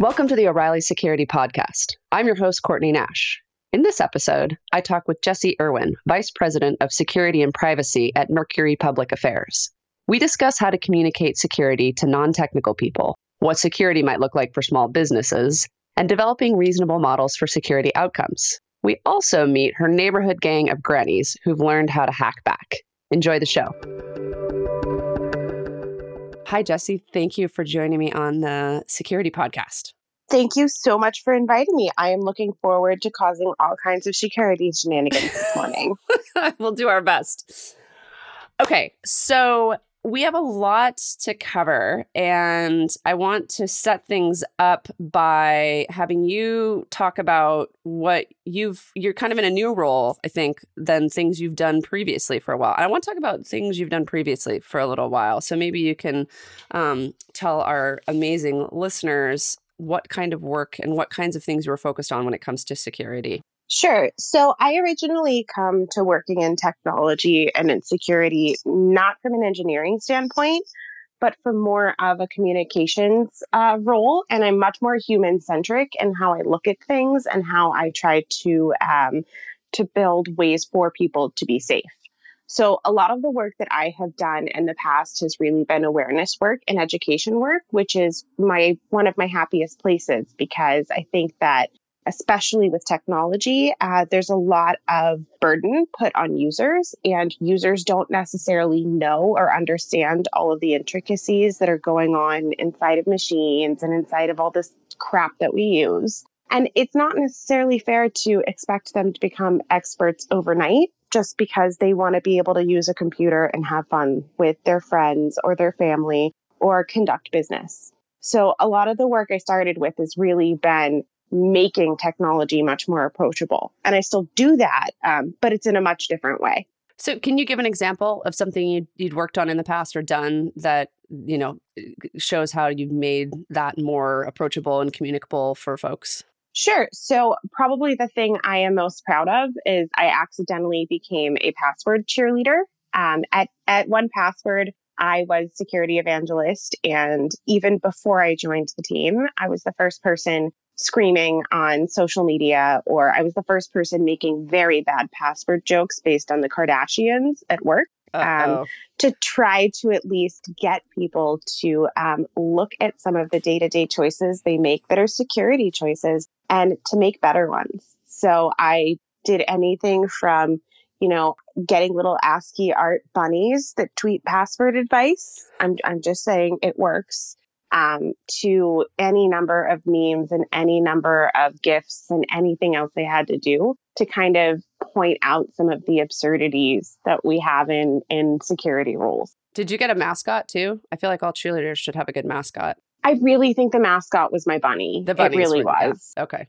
Welcome to the O'Reilly Security Podcast. I'm your host, Courtney Nash. In this episode, I talk with Jessy Irwin, Vice President of Security and Privacy at Mercury Public Affairs. We discuss how to communicate security to non technical people, what security might look like for small businesses, and developing reasonable models for security outcomes. We also meet her neighborhood gang of grannies who've learned how to hack back. Enjoy the show. Hi, Jessy. Thank you for joining me on the Security Podcast. Thank you so much for inviting me. I am looking forward to causing all kinds of security shenanigans this morning. we'll do our best. Okay, so we have a lot to cover, and I want to set things up by having you talk about what you've, you're kind of in a new role, I think, than things you've done previously for a while. I want to talk about things you've done previously for a little while. So maybe you can um, tell our amazing listeners what kind of work and what kinds of things you were focused on when it comes to security. Sure. So I originally come to working in technology and in security, not from an engineering standpoint, but from more of a communications uh, role. And I'm much more human centric in how I look at things and how I try to um, to build ways for people to be safe. So a lot of the work that I have done in the past has really been awareness work and education work, which is my one of my happiest places because I think that especially with technology, uh, there's a lot of burden put on users, and users don't necessarily know or understand all of the intricacies that are going on inside of machines and inside of all this crap that we use. And it's not necessarily fair to expect them to become experts overnight just because they want to be able to use a computer and have fun with their friends or their family or conduct business. So, a lot of the work I started with has really been making technology much more approachable. And I still do that, um, but it's in a much different way. So, can you give an example of something you'd, you'd, worked on in the past or done that you know shows how you've made that more approachable and communicable for folks? Sure. So, probably the thing I am most proud of is I accidentally became a password cheerleader. Um, at at 1Password, I was security evangelist, and even before I joined the team, I was the first person screaming on social media, or I was the first person making very bad password jokes based on the Kardashians at work. Um, to try to at least get people to um, look at some of the day to day choices they make that are security choices and to make better ones. So I did anything from, you know, getting little ASCII art bunnies that tweet password advice. I'm, I'm just saying it works um, to any number of memes and any number of GIFs and anything else they had to do to kind of point out some of the absurdities that we have in in security roles. Did you get a mascot too? I feel like all cheerleaders should have a good mascot. I really think the mascot was my bunny. The bunny really were, was. Yeah. Okay.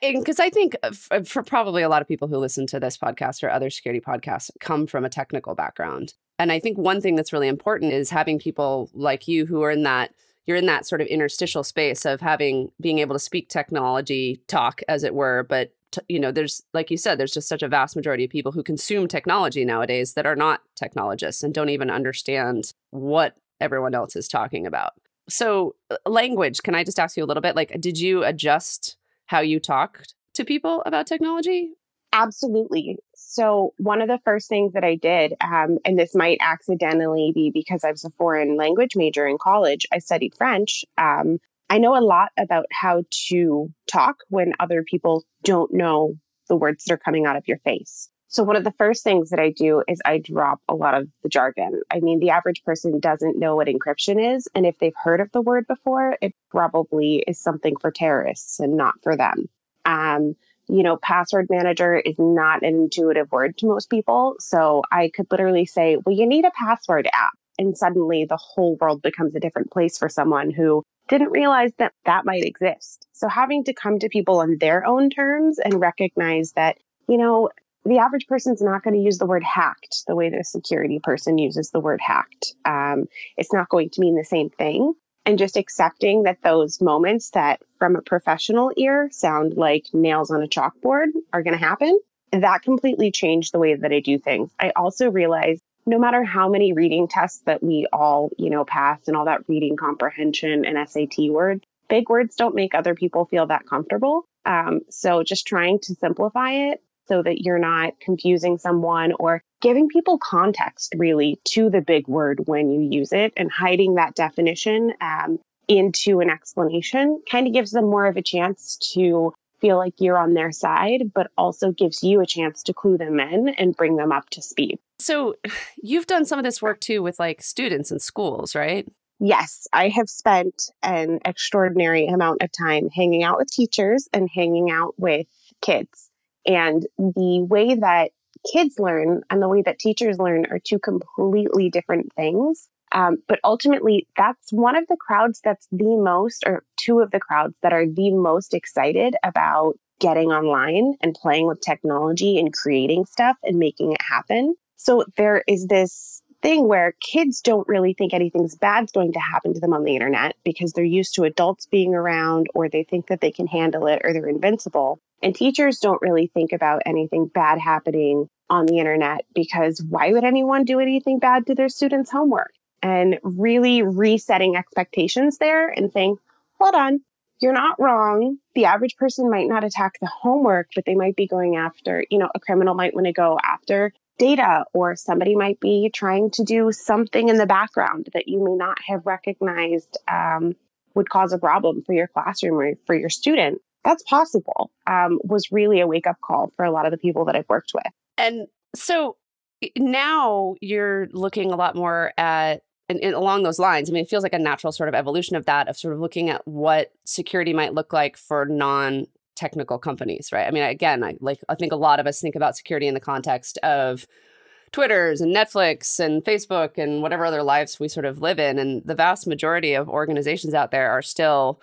Because I think for, for probably a lot of people who listen to this podcast or other security podcasts come from a technical background. And I think one thing that's really important is having people like you who are in that you're in that sort of interstitial space of having being able to speak technology talk as it were but t- you know there's like you said there's just such a vast majority of people who consume technology nowadays that are not technologists and don't even understand what everyone else is talking about. So uh, language can i just ask you a little bit? Like did you adjust how you talked to people about technology? Absolutely. So, one of the first things that I did, um, and this might accidentally be because I was a foreign language major in college, I studied French. Um, I know a lot about how to talk when other people don't know the words that are coming out of your face. So, one of the first things that I do is I drop a lot of the jargon. I mean, the average person doesn't know what encryption is. And if they've heard of the word before, it probably is something for terrorists and not for them. Um, you know, password manager is not an intuitive word to most people. So I could literally say, well, you need a password app. And suddenly the whole world becomes a different place for someone who didn't realize that that might exist. So having to come to people on their own terms and recognize that, you know, the average person's not going to use the word hacked the way a security person uses the word hacked. Um, it's not going to mean the same thing and just accepting that those moments that from a professional ear sound like nails on a chalkboard are going to happen that completely changed the way that i do things i also realized no matter how many reading tests that we all you know pass and all that reading comprehension and sat words big words don't make other people feel that comfortable. Um, so just trying to simplify it so that you're not confusing someone or giving people context really to the big word when you use it and hiding that definition um, into an explanation kind of gives them more of a chance to feel like you're on their side, but also gives you a chance to clue them in and bring them up to speed. So, you've done some of this work too with like students in schools, right? Yes, I have spent an extraordinary amount of time hanging out with teachers and hanging out with kids. And the way that kids learn and the way that teachers learn are two completely different things. Um, but ultimately, that's one of the crowds that's the most, or two of the crowds that are the most excited about getting online and playing with technology and creating stuff and making it happen. So there is this thing where kids don't really think anything's bad's going to happen to them on the internet because they're used to adults being around or they think that they can handle it or they're invincible. And teachers don't really think about anything bad happening on the internet because why would anyone do anything bad to their students' homework? And really resetting expectations there and saying, hold on, you're not wrong. The average person might not attack the homework, but they might be going after, you know, a criminal might want to go after data, or somebody might be trying to do something in the background that you may not have recognized um, would cause a problem for your classroom or for your student. That's possible, um, was really a wake up call for a lot of the people that I've worked with. And so now you're looking a lot more at and, and, along those lines, I mean, it feels like a natural sort of evolution of that, of sort of looking at what security might look like for non technical companies, right? I mean, again, I like I think a lot of us think about security in the context of Twitters and Netflix and Facebook and whatever other lives we sort of live in. And the vast majority of organizations out there are still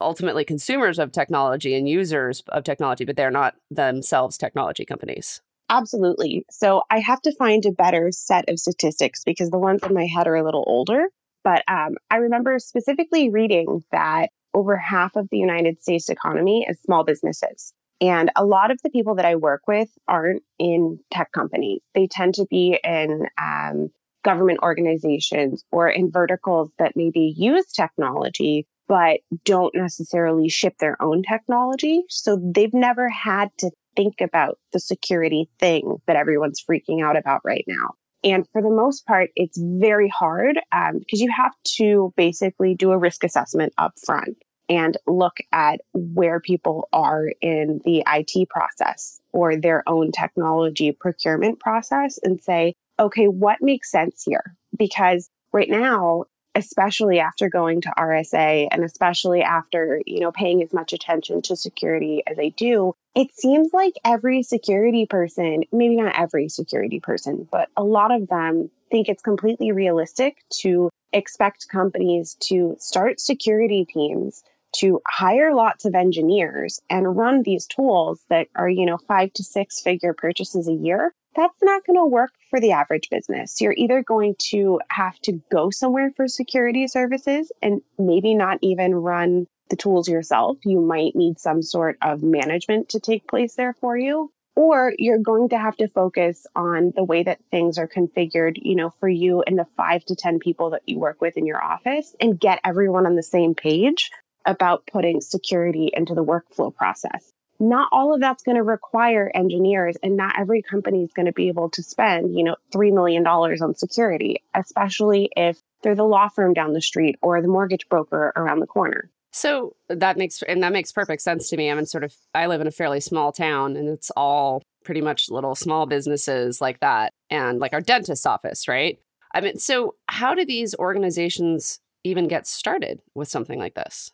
ultimately consumers of technology and users of technology, but they're not themselves technology companies. Absolutely. So I have to find a better set of statistics because the ones in my head are a little older. But um, I remember specifically reading that over half of the United States economy is small businesses. And a lot of the people that I work with aren't in tech companies. They tend to be in um, government organizations or in verticals that maybe use technology, but don't necessarily ship their own technology. So they've never had to think about the security thing that everyone's freaking out about right now. And for the most part, it's very hard um, because you have to basically do a risk assessment up front and look at where people are in the IT process or their own technology procurement process and say, okay, what makes sense here? Because right now, especially after going to RSA and especially after, you know, paying as much attention to security as I do, it seems like every security person, maybe not every security person, but a lot of them think it's completely realistic to expect companies to start security teams to hire lots of engineers and run these tools that are, you know, five to six figure purchases a year that's not going to work for the average business. You're either going to have to go somewhere for security services and maybe not even run the tools yourself. You might need some sort of management to take place there for you. Or you're going to have to focus on the way that things are configured, you know, for you and the five to 10 people that you work with in your office and get everyone on the same page about putting security into the workflow process not all of that's going to require engineers and not every company is going to be able to spend you know $3 million on security especially if they're the law firm down the street or the mortgage broker around the corner. So that makes and that makes perfect sense to me. I'm in sort of i live in a fairly small town and it's all pretty much little small businesses like that and like our dentist office right? I mean so how do these organizations even get started with something like this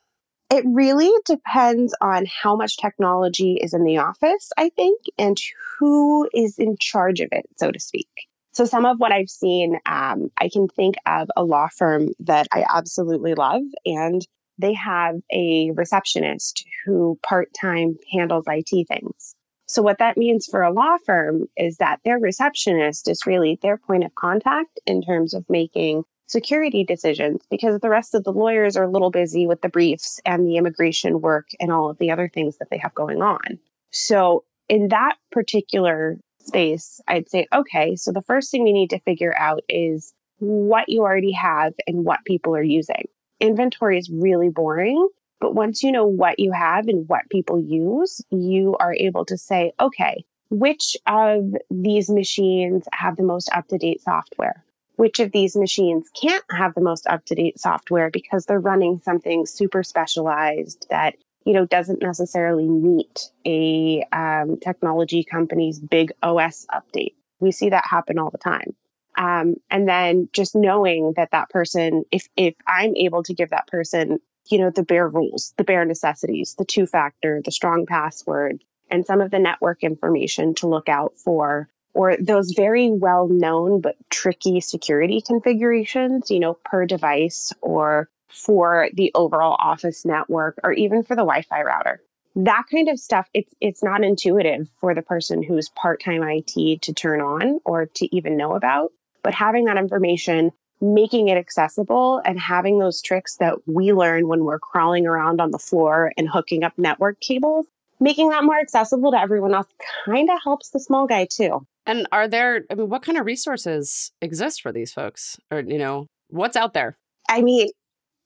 it really depends on how much technology is in the office, I think, and who is in charge of it, so to speak. So, some of what I've seen, um, I can think of a law firm that I absolutely love, and they have a receptionist who part time handles IT things. So, what that means for a law firm is that their receptionist is really their point of contact in terms of making security decisions because the rest of the lawyers are a little busy with the briefs and the immigration work and all of the other things that they have going on. So, in that particular space, I'd say, okay, so the first thing we need to figure out is what you already have and what people are using. Inventory is really boring. But once you know what you have and what people use, you are able to say, okay, which of these machines have the most up to date software? Which of these machines can't have the most up to date software because they're running something super specialized that you know doesn't necessarily meet a um, technology company's big OS update. We see that happen all the time. Um, and then just knowing that that person, if if I'm able to give that person, you know, the bare rules, the bare necessities, the two factor, the strong password, and some of the network information to look out for, or those very well known but tricky security configurations, you know, per device or for the overall office network or even for the Wi-Fi router. That kind of stuff, it's it's not intuitive for the person who's part-time IT to turn on or to even know about. But having that information, making it accessible and having those tricks that we learn when we're crawling around on the floor and hooking up network cables, making that more accessible to everyone else kind of helps the small guy too. And are there, I mean, what kind of resources exist for these folks? Or, you know, what's out there? I mean,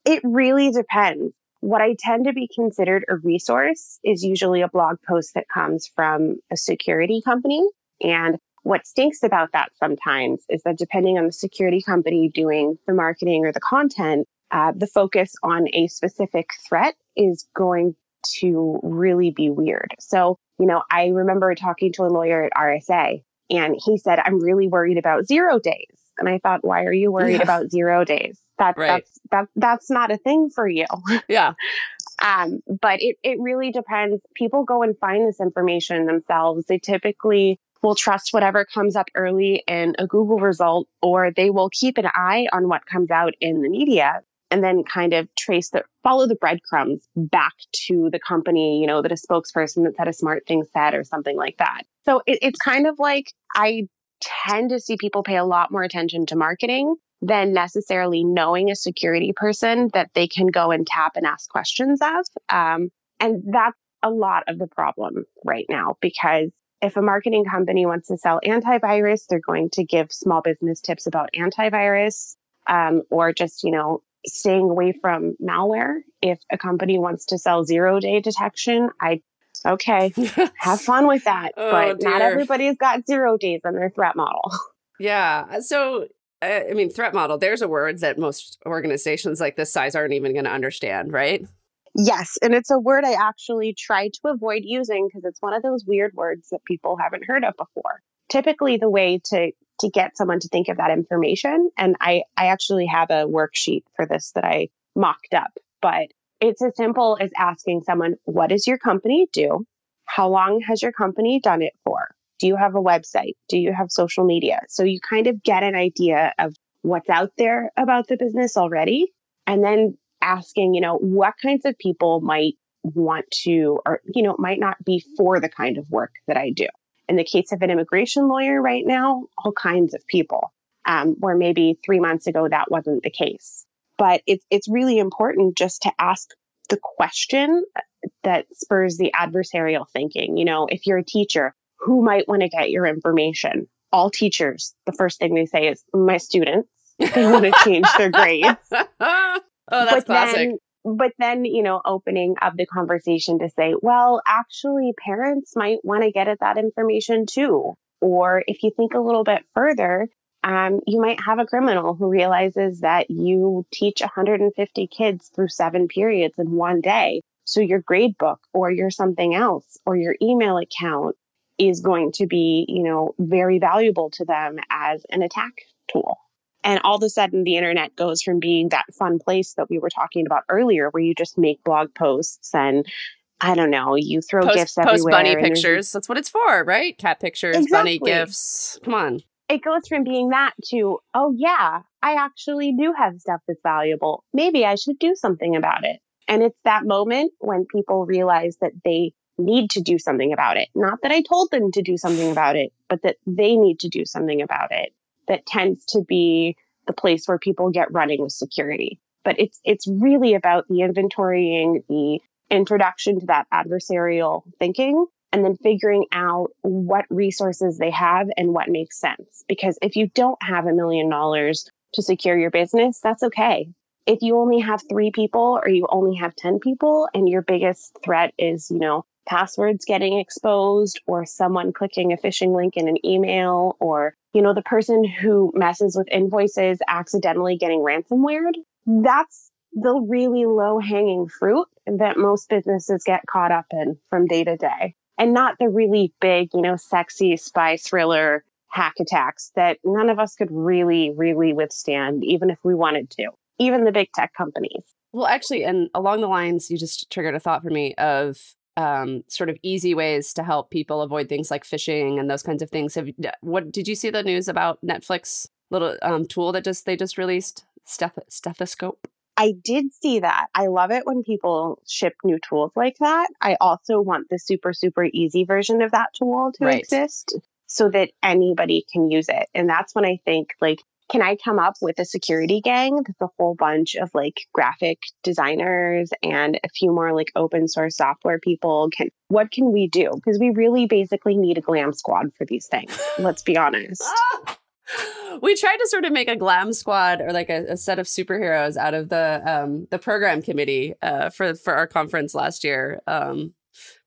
it really depends. What I tend to be considered a resource is usually a blog post that comes from a security company. And what stinks about that sometimes is that depending on the security company doing the marketing or the content, uh, the focus on a specific threat is going to really be weird. So, you know, I remember talking to a lawyer at RSA and he said, I'm really worried about zero days. And I thought, why are you worried yeah. about zero days? That, right. That's that that's not a thing for you. Yeah. um, but it, it really depends. People go and find this information themselves. They typically will trust whatever comes up early in a Google result, or they will keep an eye on what comes out in the media and then kind of trace the follow the breadcrumbs back to the company, you know, that a spokesperson that said a smart thing said or something like that. So it, it's kind of like I tend to see people pay a lot more attention to marketing than necessarily knowing a security person that they can go and tap and ask questions of. Um, and that's a lot of the problem right now because if a marketing company wants to sell antivirus, they're going to give small business tips about antivirus um, or just, you know, staying away from malware. If a company wants to sell zero day detection, I, okay, have fun with that. oh, but dear. not everybody's got zero days on their threat model. Yeah. So, uh, I mean, threat model, there's a word that most organizations like this size aren't even going to understand, right? Yes, and it's a word I actually try to avoid using because it's one of those weird words that people haven't heard of before. Typically, the way to to get someone to think of that information, and I I actually have a worksheet for this that I mocked up, but it's as simple as asking someone, "What does your company do? How long has your company done it for? Do you have a website? Do you have social media?" So you kind of get an idea of what's out there about the business already, and then asking, you know, what kinds of people might want to, or, you know, might not be for the kind of work that I do. In the case of an immigration lawyer right now, all kinds of people, um, where maybe three months ago that wasn't the case. But it's, it's really important just to ask the question that spurs the adversarial thinking. You know, if you're a teacher, who might want to get your information? All teachers, the first thing they say is, my students. They want to change their grades. Oh, that's but classic. Then, but then, you know, opening up the conversation to say, well, actually, parents might want to get at that information too. Or if you think a little bit further, um, you might have a criminal who realizes that you teach 150 kids through seven periods in one day. So your grade book or your something else or your email account is going to be, you know, very valuable to them as an attack tool. And all of a sudden, the internet goes from being that fun place that we were talking about earlier, where you just make blog posts and I don't know, you throw post, GIFs post everywhere. bunny pictures. That's what it's for, right? Cat pictures, exactly. bunny GIFs. Come on. It goes from being that to, oh, yeah, I actually do have stuff that's valuable. Maybe I should do something about it. And it's that moment when people realize that they need to do something about it. Not that I told them to do something about it, but that they need to do something about it that tends to be the place where people get running with security. But it's it's really about the inventorying, the introduction to that adversarial thinking, and then figuring out what resources they have and what makes sense. Because if you don't have a million dollars to secure your business, that's okay. if you only have three people or you only have 10 people and your biggest threat is, you know, passwords getting exposed or someone clicking a phishing link in an email or, you know, the person who messes with invoices accidentally getting ransomware, that's the really low hanging fruit that most businesses get caught up in from day to day and not the really big, you know, sexy spy thriller hack attacks that none of us could really, really withstand, even if we wanted to, even the big tech companies. Well, actually, and along the lines, you just triggered a thought for me of um, sort of easy ways to help people avoid things like phishing and those kinds of things. Have what did you see the news about Netflix little um, tool that just they just released Steth- stethoscope? I did see that. I love it when people ship new tools like that. I also want the super, super easy version of that tool to right. exist so that anybody can use it. And that's when I think, like, can I come up with a security gang that's a whole bunch of like graphic designers and a few more like open source software people? Can what can we do? Because we really basically need a glam squad for these things. Let's be honest. we tried to sort of make a glam squad or like a, a set of superheroes out of the um, the program committee uh, for for our conference last year. Um,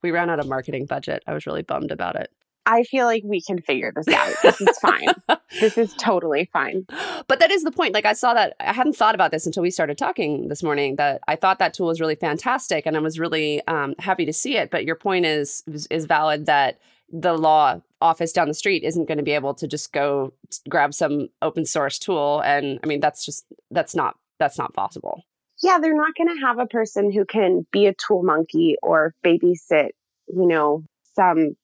we ran out of marketing budget. I was really bummed about it. I feel like we can figure this out. This is fine. this is totally fine. But that is the point. Like I saw that I hadn't thought about this until we started talking this morning. That I thought that tool was really fantastic, and I was really um, happy to see it. But your point is is, is valid that the law office down the street isn't going to be able to just go grab some open source tool and i mean that's just that's not that's not possible yeah they're not going to have a person who can be a tool monkey or babysit you know some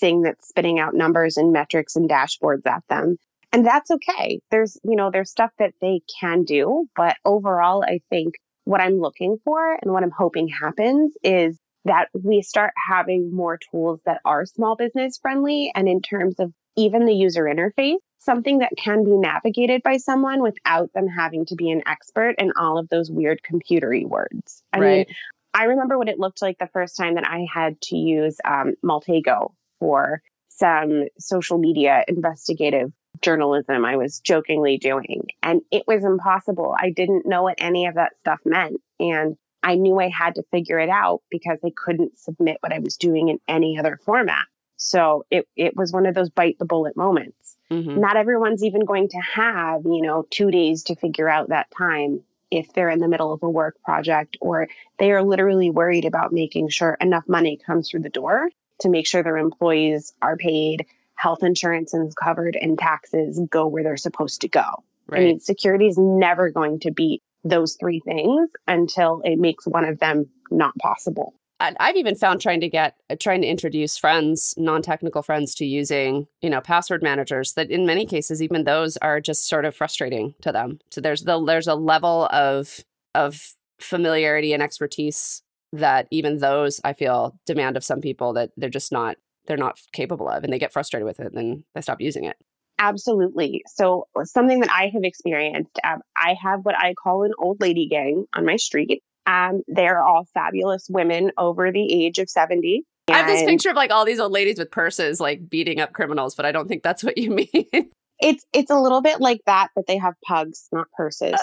thing that's spitting out numbers and metrics and dashboards at them and that's okay there's you know there's stuff that they can do but overall i think what i'm looking for and what i'm hoping happens is that we start having more tools that are small business friendly and in terms of even the user interface, something that can be navigated by someone without them having to be an expert in all of those weird computery words. I right. mean, I remember what it looked like the first time that I had to use um, Maltego for some social media investigative journalism I was jokingly doing. And it was impossible. I didn't know what any of that stuff meant. And I knew I had to figure it out because I couldn't submit what I was doing in any other format. So it, it was one of those bite the bullet moments. Mm-hmm. Not everyone's even going to have, you know, two days to figure out that time if they're in the middle of a work project or they are literally worried about making sure enough money comes through the door to make sure their employees are paid, health insurance is covered, and taxes go where they're supposed to go. Right. I mean, security is never going to beat those three things until it makes one of them not possible. I've even found trying to get uh, trying to introduce friends, non-technical friends to using, you know, password managers that in many cases even those are just sort of frustrating to them. So there's the there's a level of of familiarity and expertise that even those I feel demand of some people that they're just not they're not capable of and they get frustrated with it and they stop using it. Absolutely. So, something that I have experienced, um, I have what I call an old lady gang on my street. Um, they're all fabulous women over the age of 70. I have this picture of like all these old ladies with purses, like beating up criminals, but I don't think that's what you mean. it's it's a little bit like that, but they have pugs, not purses.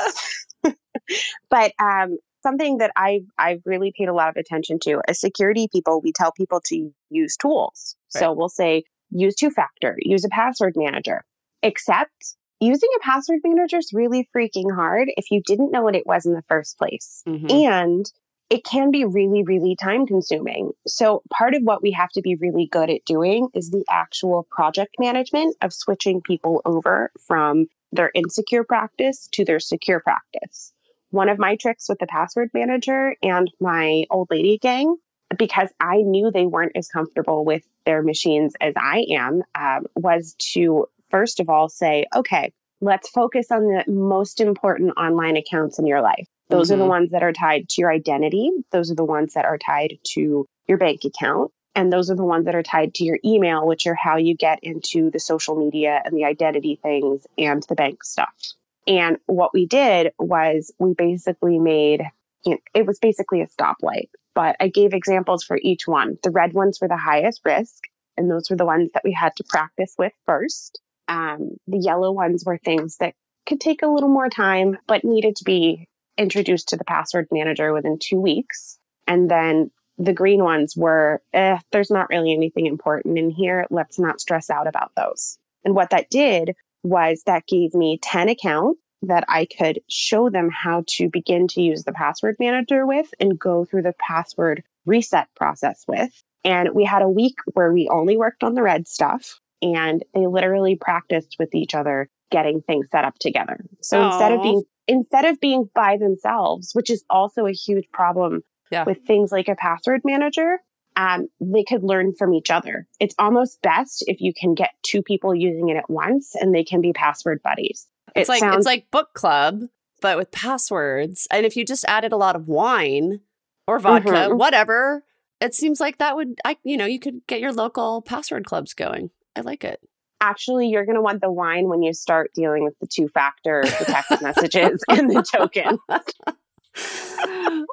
but um, something that I've I've really paid a lot of attention to as security people, we tell people to use tools. Right. So we'll say use two factor, use a password manager. Except using a password manager is really freaking hard if you didn't know what it was in the first place. Mm-hmm. And it can be really, really time consuming. So, part of what we have to be really good at doing is the actual project management of switching people over from their insecure practice to their secure practice. One of my tricks with the password manager and my old lady gang because I knew they weren't as comfortable with their machines as I am, um, was to first of all say, okay, let's focus on the most important online accounts in your life. Those mm-hmm. are the mm-hmm. ones that are tied to your identity. Those are the ones that are tied to your bank account. And those are the ones that are tied to your email, which are how you get into the social media and the identity things and the bank stuff. And what we did was we basically made you know, it was basically a stoplight but I gave examples for each one. The red ones were the highest risk, and those were the ones that we had to practice with first. Um, the yellow ones were things that could take a little more time, but needed to be introduced to the password manager within two weeks. And then the green ones were, eh, there's not really anything important in here. Let's not stress out about those. And what that did was that gave me 10 accounts that I could show them how to begin to use the password manager with and go through the password reset process with. And we had a week where we only worked on the red stuff and they literally practiced with each other getting things set up together. So Aww. instead of being instead of being by themselves, which is also a huge problem yeah. with things like a password manager, um, they could learn from each other. It's almost best if you can get two people using it at once and they can be password buddies. It's it like sounds- it's like book club, but with passwords. And if you just added a lot of wine or vodka, mm-hmm. whatever, it seems like that would I you know, you could get your local password clubs going. I like it. Actually, you're going to want the wine when you start dealing with the two factor, the text messages, and the token.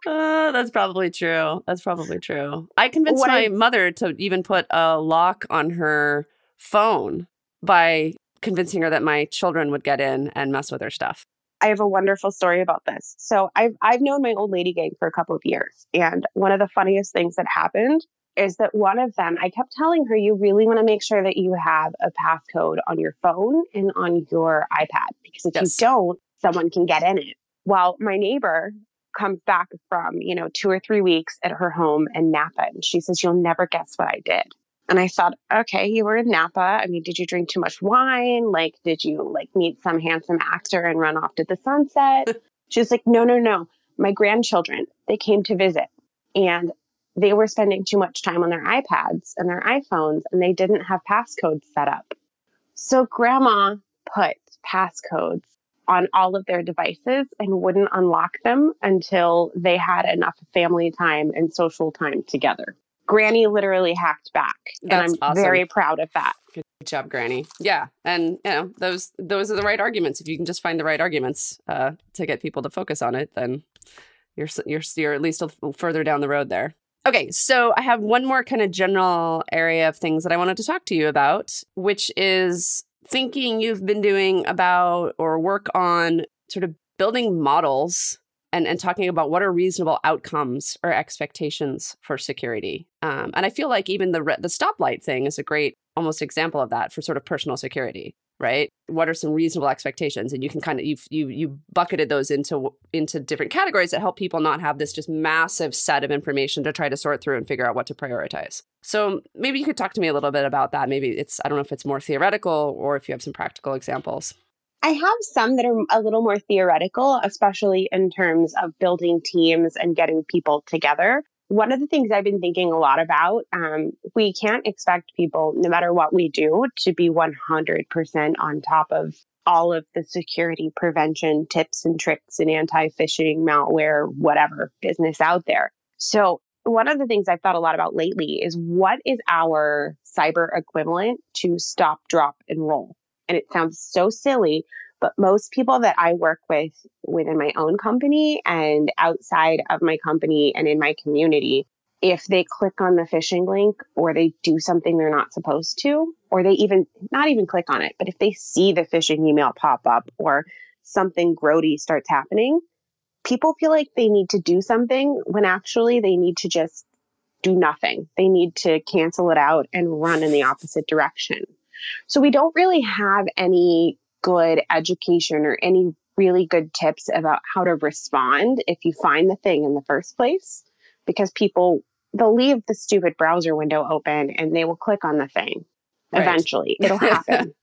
uh, that's probably true. That's probably true. I convinced what my I... mother to even put a lock on her phone by convincing her that my children would get in and mess with her stuff. I have a wonderful story about this. So I've I've known my old lady gang for a couple of years, and one of the funniest things that happened is that one of them, I kept telling her, you really want to make sure that you have a passcode on your phone and on your iPad because if yes. you don't, someone can get in it. Well, my neighbor comes back from, you know, two or three weeks at her home in Napa. And she says, You'll never guess what I did. And I thought, okay, you were in Napa. I mean, did you drink too much wine? Like, did you like meet some handsome actor and run off to the sunset? she was like, no, no, no. My grandchildren, they came to visit and they were spending too much time on their iPads and their iPhones and they didn't have passcodes set up. So grandma put passcodes on all of their devices and wouldn't unlock them until they had enough family time and social time together. Granny literally hacked back. That's and I'm awesome. very proud of that. Good job, Granny. Yeah. And you know, those those are the right arguments. If you can just find the right arguments uh, to get people to focus on it, then you're you're you're at least a further down the road there. Okay, so I have one more kind of general area of things that I wanted to talk to you about, which is thinking you've been doing about or work on sort of building models and, and talking about what are reasonable outcomes or expectations for security. Um, and I feel like even the the stoplight thing is a great almost example of that for sort of personal security right? What are some reasonable expectations? And you can kind of you you you bucketed those into into different categories that help people not have this just massive set of information to try to sort through and figure out what to prioritize. So maybe you could talk to me a little bit about that. Maybe it's i don't know if it's more theoretical or if you have some practical examples. I have some that are a little more theoretical, especially in terms of building teams and getting people together one of the things I've been thinking a lot about, um, we can't expect people, no matter what we do, to be 100% on top of all of the security prevention tips and tricks and anti phishing, malware, whatever business out there. So, one of the things I've thought a lot about lately is what is our cyber equivalent to stop, drop, and roll? And it sounds so silly, but most people that I work with within my own company and outside of my company and in my community, if they click on the phishing link or they do something they're not supposed to, or they even not even click on it, but if they see the phishing email pop up or something grody starts happening, people feel like they need to do something when actually they need to just do nothing. They need to cancel it out and run in the opposite direction. So we don't really have any good education or any really good tips about how to respond if you find the thing in the first place because people they'll leave the stupid browser window open and they will click on the thing right. eventually. It'll happen.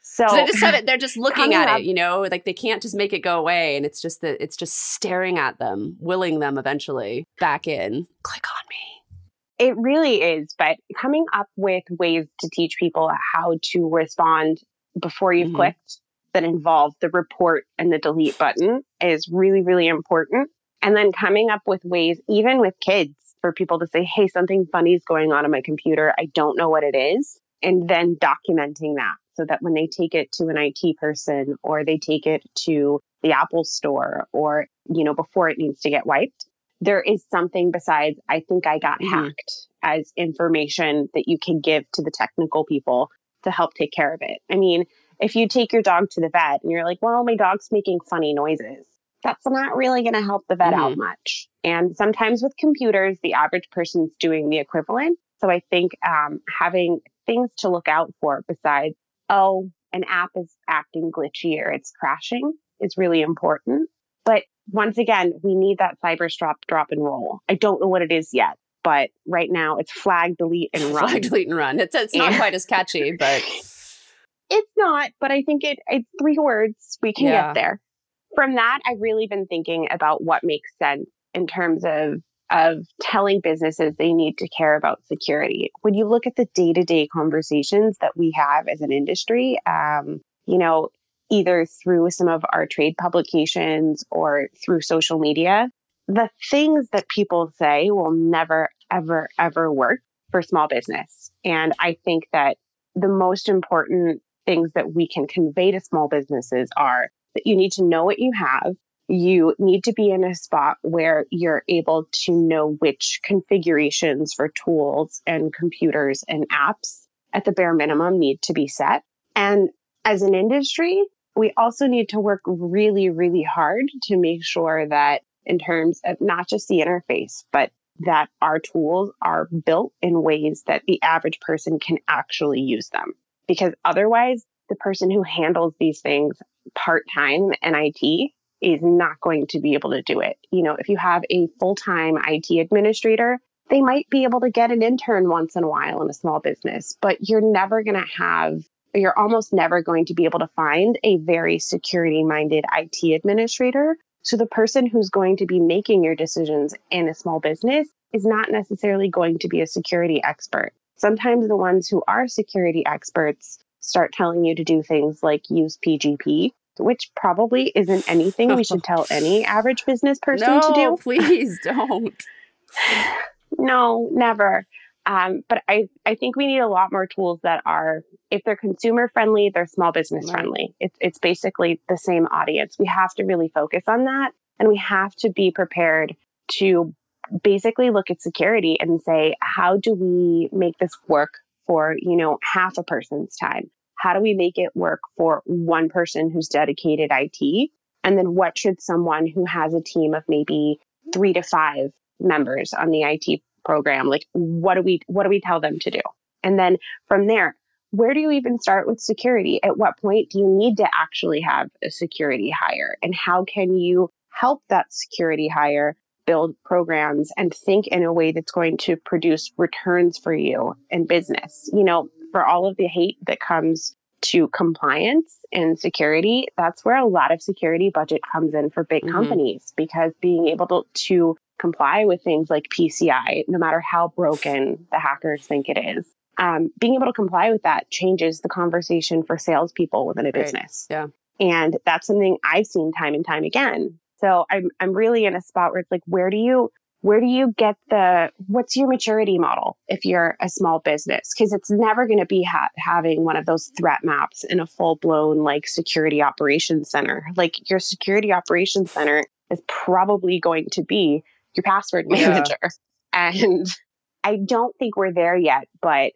So, they just have it they're just looking at up, it you know like they can't just make it go away and it's just that it's just staring at them willing them eventually back in. Click on me. It really is but coming up with ways to teach people how to respond before you've mm-hmm. clicked that involve the report and the delete button is really, really important. And then coming up with ways, even with kids, for people to say, hey, something funny is going on on my computer. I don't know what it is. And then documenting that so that when they take it to an IT person or they take it to the Apple store or, you know, before it needs to get wiped, there is something besides, I think I got mm-hmm. hacked as information that you can give to the technical people to help take care of it. I mean, if you take your dog to the vet and you're like, well, my dog's making funny noises, that's not really going to help the vet mm-hmm. out much. And sometimes with computers, the average person's doing the equivalent. So I think um, having things to look out for besides, oh, an app is acting glitchy or it's crashing is really important. But once again, we need that Cyberstrop drop and roll. I don't know what it is yet, but right now it's flag, delete, and run. Flag, delete, and run. It's, it's not quite as catchy, but it's not. But I think it it's three words. We can yeah. get there. From that, I've really been thinking about what makes sense in terms of of telling businesses they need to care about security. When you look at the day to day conversations that we have as an industry, um, you know, either through some of our trade publications or through social media, the things that people say will never, ever, ever work for small business. And I think that the most important things that we can convey to small businesses are that you need to know what you have. You need to be in a spot where you're able to know which configurations for tools and computers and apps at the bare minimum need to be set. And as an industry, we also need to work really, really hard to make sure that in terms of not just the interface, but that our tools are built in ways that the average person can actually use them. Because otherwise, the person who handles these things part time in IT is not going to be able to do it. You know, if you have a full time IT administrator, they might be able to get an intern once in a while in a small business, but you're never going to have you're almost never going to be able to find a very security minded IT administrator. So the person who's going to be making your decisions in a small business is not necessarily going to be a security expert. Sometimes the ones who are security experts start telling you to do things like use PGP, which probably isn't anything we should tell any average business person no, to do. please don't. no, never. Um, but I, I think we need a lot more tools that are, if they're consumer friendly, they're small business right. friendly. It's, it's basically the same audience. We have to really focus on that. And we have to be prepared to basically look at security and say, how do we make this work for, you know, half a person's time? How do we make it work for one person who's dedicated IT? And then what should someone who has a team of maybe three to five members on the IT program like what do we what do we tell them to do? And then from there where do you even start with security? At what point do you need to actually have a security hire? And how can you help that security hire build programs and think in a way that's going to produce returns for you in business? You know for all of the hate that comes to compliance and security, that's where a lot of security budget comes in for big mm-hmm. companies because being able to, to comply with things like PCI, no matter how broken the hackers think it is. Um, being able to comply with that changes the conversation for salespeople within a business. Right. Yeah. And that's something I've seen time and time again. So I'm I'm really in a spot where it's like, where do you where do you get the what's your maturity model if you're a small business because it's never going to be ha- having one of those threat maps in a full blown like security operations center like your security operations center is probably going to be your password manager. Yeah. And I don't think we're there yet, but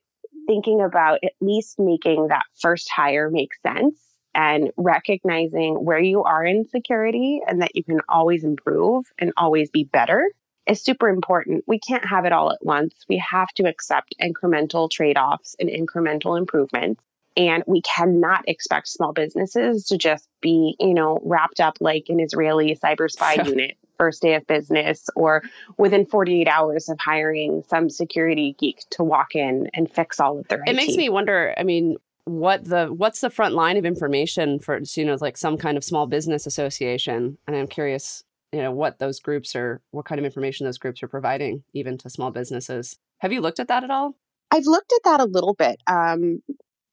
thinking about at least making that first hire make sense and recognizing where you are in security and that you can always improve and always be better is super important. We can't have it all at once. We have to accept incremental trade offs and incremental improvements. And we cannot expect small businesses to just be, you know, wrapped up like an Israeli cyber spy unit first day of business or within 48 hours of hiring some security geek to walk in and fix all of their it IT. makes me wonder i mean what the what's the front line of information for you know like some kind of small business association and i'm curious you know what those groups are what kind of information those groups are providing even to small businesses have you looked at that at all i've looked at that a little bit um,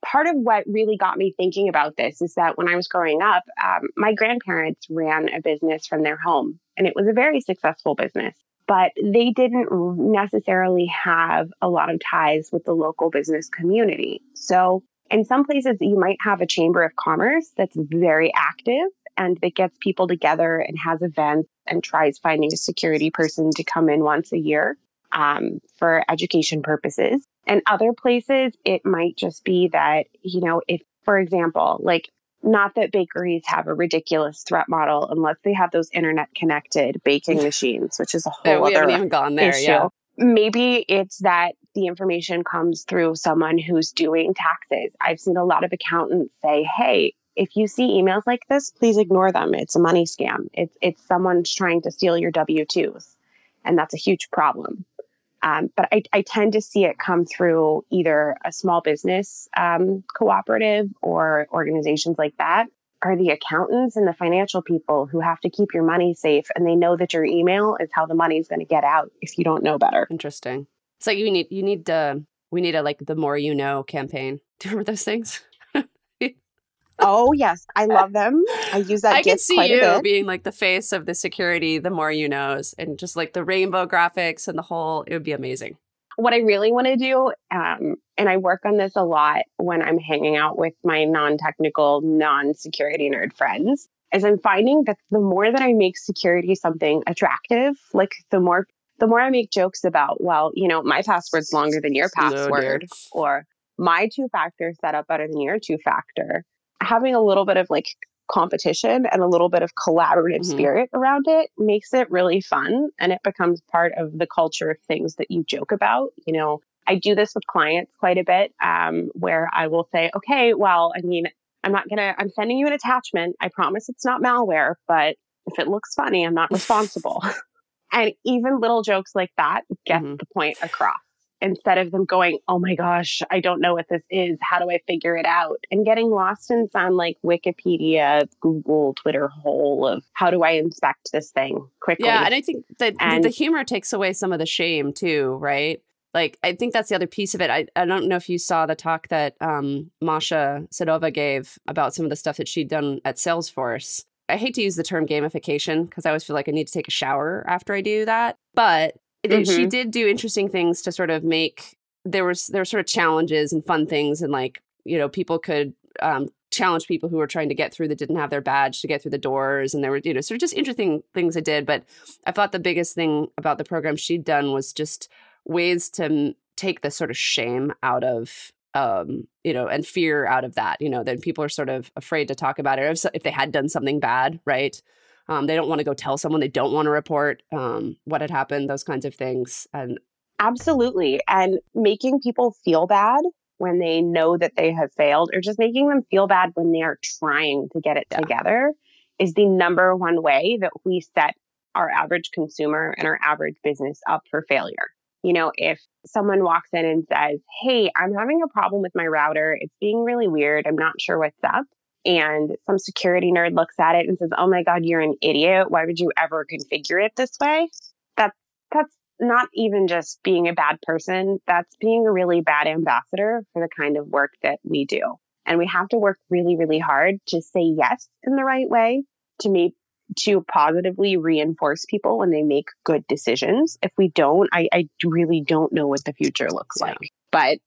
part of what really got me thinking about this is that when I was growing up, um, my grandparents ran a business from their home, and it was a very successful business. But they didn't necessarily have a lot of ties with the local business community. So, in some places, you might have a chamber of commerce that's very active and that gets people together and has events and tries finding a security person to come in once a year um, for education purposes. And other places, it might just be that, you know, if, for example, like not that bakeries have a ridiculous threat model unless they have those internet connected baking machines, which is a whole we other haven't even gone there. issue. Yeah. Maybe it's that the information comes through someone who's doing taxes. I've seen a lot of accountants say, "Hey, if you see emails like this, please ignore them. It's a money scam. It's it's someone trying to steal your W twos, and that's a huge problem." Um, but I, I, tend to see it come through either a small business um, cooperative or organizations like that, are the accountants and the financial people who have to keep your money safe and they know that your email is how the money is going to get out if you don't know better. Interesting. So you need you need to we need a like the more you know campaign. Do you remember those things? Oh yes, I love them. I use that. I can see you being like the face of the security, the more you knows, and just like the rainbow graphics and the whole. It would be amazing. What I really want to do, um, and I work on this a lot when I'm hanging out with my non-technical, non-security nerd friends, is I'm finding that the more that I make security something attractive, like the more the more I make jokes about, well, you know, my password's longer than your password, or my two factor set up better than your two factor having a little bit of like competition and a little bit of collaborative mm-hmm. spirit around it makes it really fun and it becomes part of the culture of things that you joke about you know i do this with clients quite a bit um, where i will say okay well i mean i'm not gonna i'm sending you an attachment i promise it's not malware but if it looks funny i'm not responsible and even little jokes like that get mm-hmm. the point across instead of them going, oh my gosh, I don't know what this is. How do I figure it out? And getting lost in some like Wikipedia, Google, Twitter hole of how do I inspect this thing quickly? Yeah. And I think that and, the humor takes away some of the shame too, right? Like, I think that's the other piece of it. I, I don't know if you saw the talk that um, Masha Sedova gave about some of the stuff that she'd done at Salesforce. I hate to use the term gamification because I always feel like I need to take a shower after I do that. But mm-hmm. she did do interesting things to sort of make there was there were sort of challenges and fun things and like you know people could um, challenge people who were trying to get through that didn't have their badge to get through the doors and there were you know sort of just interesting things it did but i thought the biggest thing about the program she'd done was just ways to m- take the sort of shame out of um, you know, and fear out of that, you know, then people are sort of afraid to talk about it if, if they had done something bad, right? Um, they don't want to go tell someone. They don't want to report um, what had happened. Those kinds of things. And absolutely, and making people feel bad when they know that they have failed, or just making them feel bad when they are trying to get it yeah. together, is the number one way that we set our average consumer and our average business up for failure. You know, if someone walks in and says, Hey, I'm having a problem with my router, it's being really weird, I'm not sure what's up and some security nerd looks at it and says, "Oh my god, you're an idiot. Why would you ever configure it this way?" That's that's not even just being a bad person, that's being a really bad ambassador for the kind of work that we do. And we have to work really really hard to say yes in the right way to make to positively reinforce people when they make good decisions. If we don't, I, I really don't know what the future looks yeah. like. But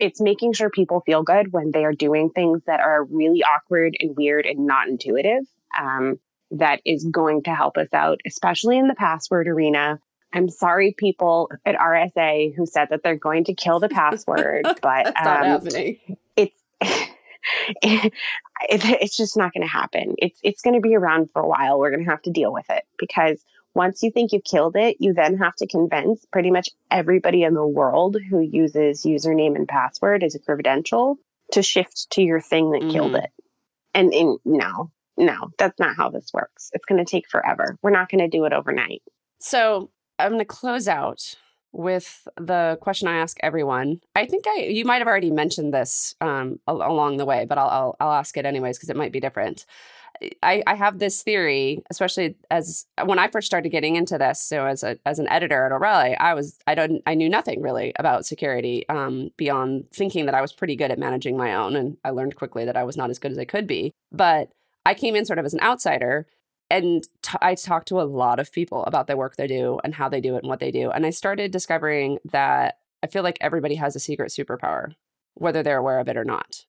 it's making sure people feel good when they are doing things that are really awkward and weird and not intuitive. Um, that is going to help us out, especially in the password arena. I'm sorry, people at RSA who said that they're going to kill the password, but um, not happening. It's it, it's just not going to happen. It's it's going to be around for a while. We're going to have to deal with it because once you think you've killed it, you then have to convince pretty much everybody in the world who uses username and password as a credential to shift to your thing that mm. killed it. And, and no, no, that's not how this works. It's going to take forever. We're not going to do it overnight. So I'm going to close out with the question I ask everyone. I think I you might have already mentioned this um, along the way, but I'll I'll, I'll ask it anyways because it might be different. I, I have this theory, especially as when I first started getting into this. So as a as an editor at O'Reilly, I was I don't I knew nothing really about security um, beyond thinking that I was pretty good at managing my own, and I learned quickly that I was not as good as I could be. But I came in sort of as an outsider, and t- I talked to a lot of people about the work they do and how they do it and what they do, and I started discovering that I feel like everybody has a secret superpower, whether they're aware of it or not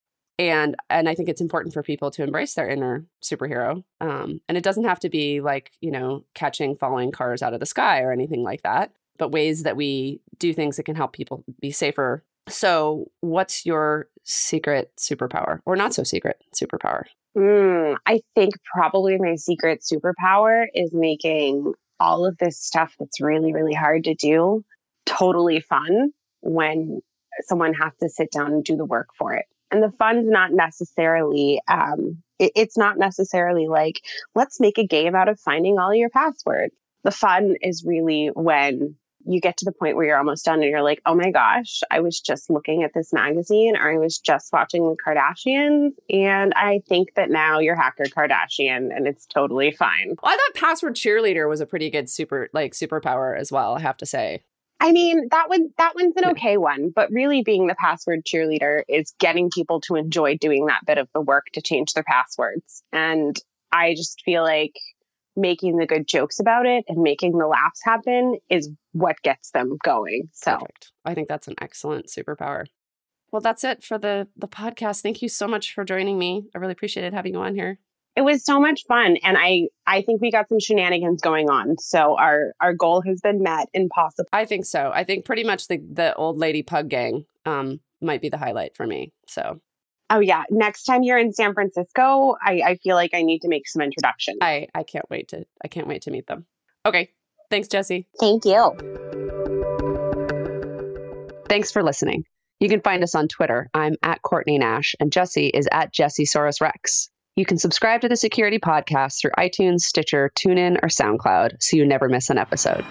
and and i think it's important for people to embrace their inner superhero um, and it doesn't have to be like you know catching falling cars out of the sky or anything like that but ways that we do things that can help people be safer. So what's your secret superpower? Or not so secret superpower? Mm, I think probably my secret superpower is making all of this stuff that's really, really hard to do totally fun when someone has to sit down and do the work for it. And the fun's not necessarily, um, it, it's not necessarily like, let's make a game out of finding all your passwords. The fun is really when you get to the point where you're almost done and you're like, oh my gosh, I was just looking at this magazine or I was just watching the Kardashians. And I think that now you're Hacker Kardashian and it's totally fine. Well, I thought Password Cheerleader was a pretty good super, like, superpower as well, I have to say. I mean, that one that one's an okay one, but really being the password cheerleader is getting people to enjoy doing that bit of the work to change their passwords. And I just feel like making the good jokes about it and making the laughs happen is what gets them going. So Perfect. I think that's an excellent superpower. Well, that's it for the the podcast. Thank you so much for joining me. I really appreciated having you on here. It was so much fun and I I think we got some shenanigans going on. So our our goal has been met and possible. I think so. I think pretty much the the old lady pug gang um might be the highlight for me. So Oh yeah. Next time you're in San Francisco, I, I feel like I need to make some introductions. I, I can't wait to I can't wait to meet them. Okay. Thanks, Jessy. Thank you. Thanks for listening. You can find us on Twitter. I'm at Courtney Nash, and Jessy is at jessysaurusrex. You can subscribe to the Security Podcast through iTunes, Stitcher, TuneIn, or SoundCloud so you never miss an episode.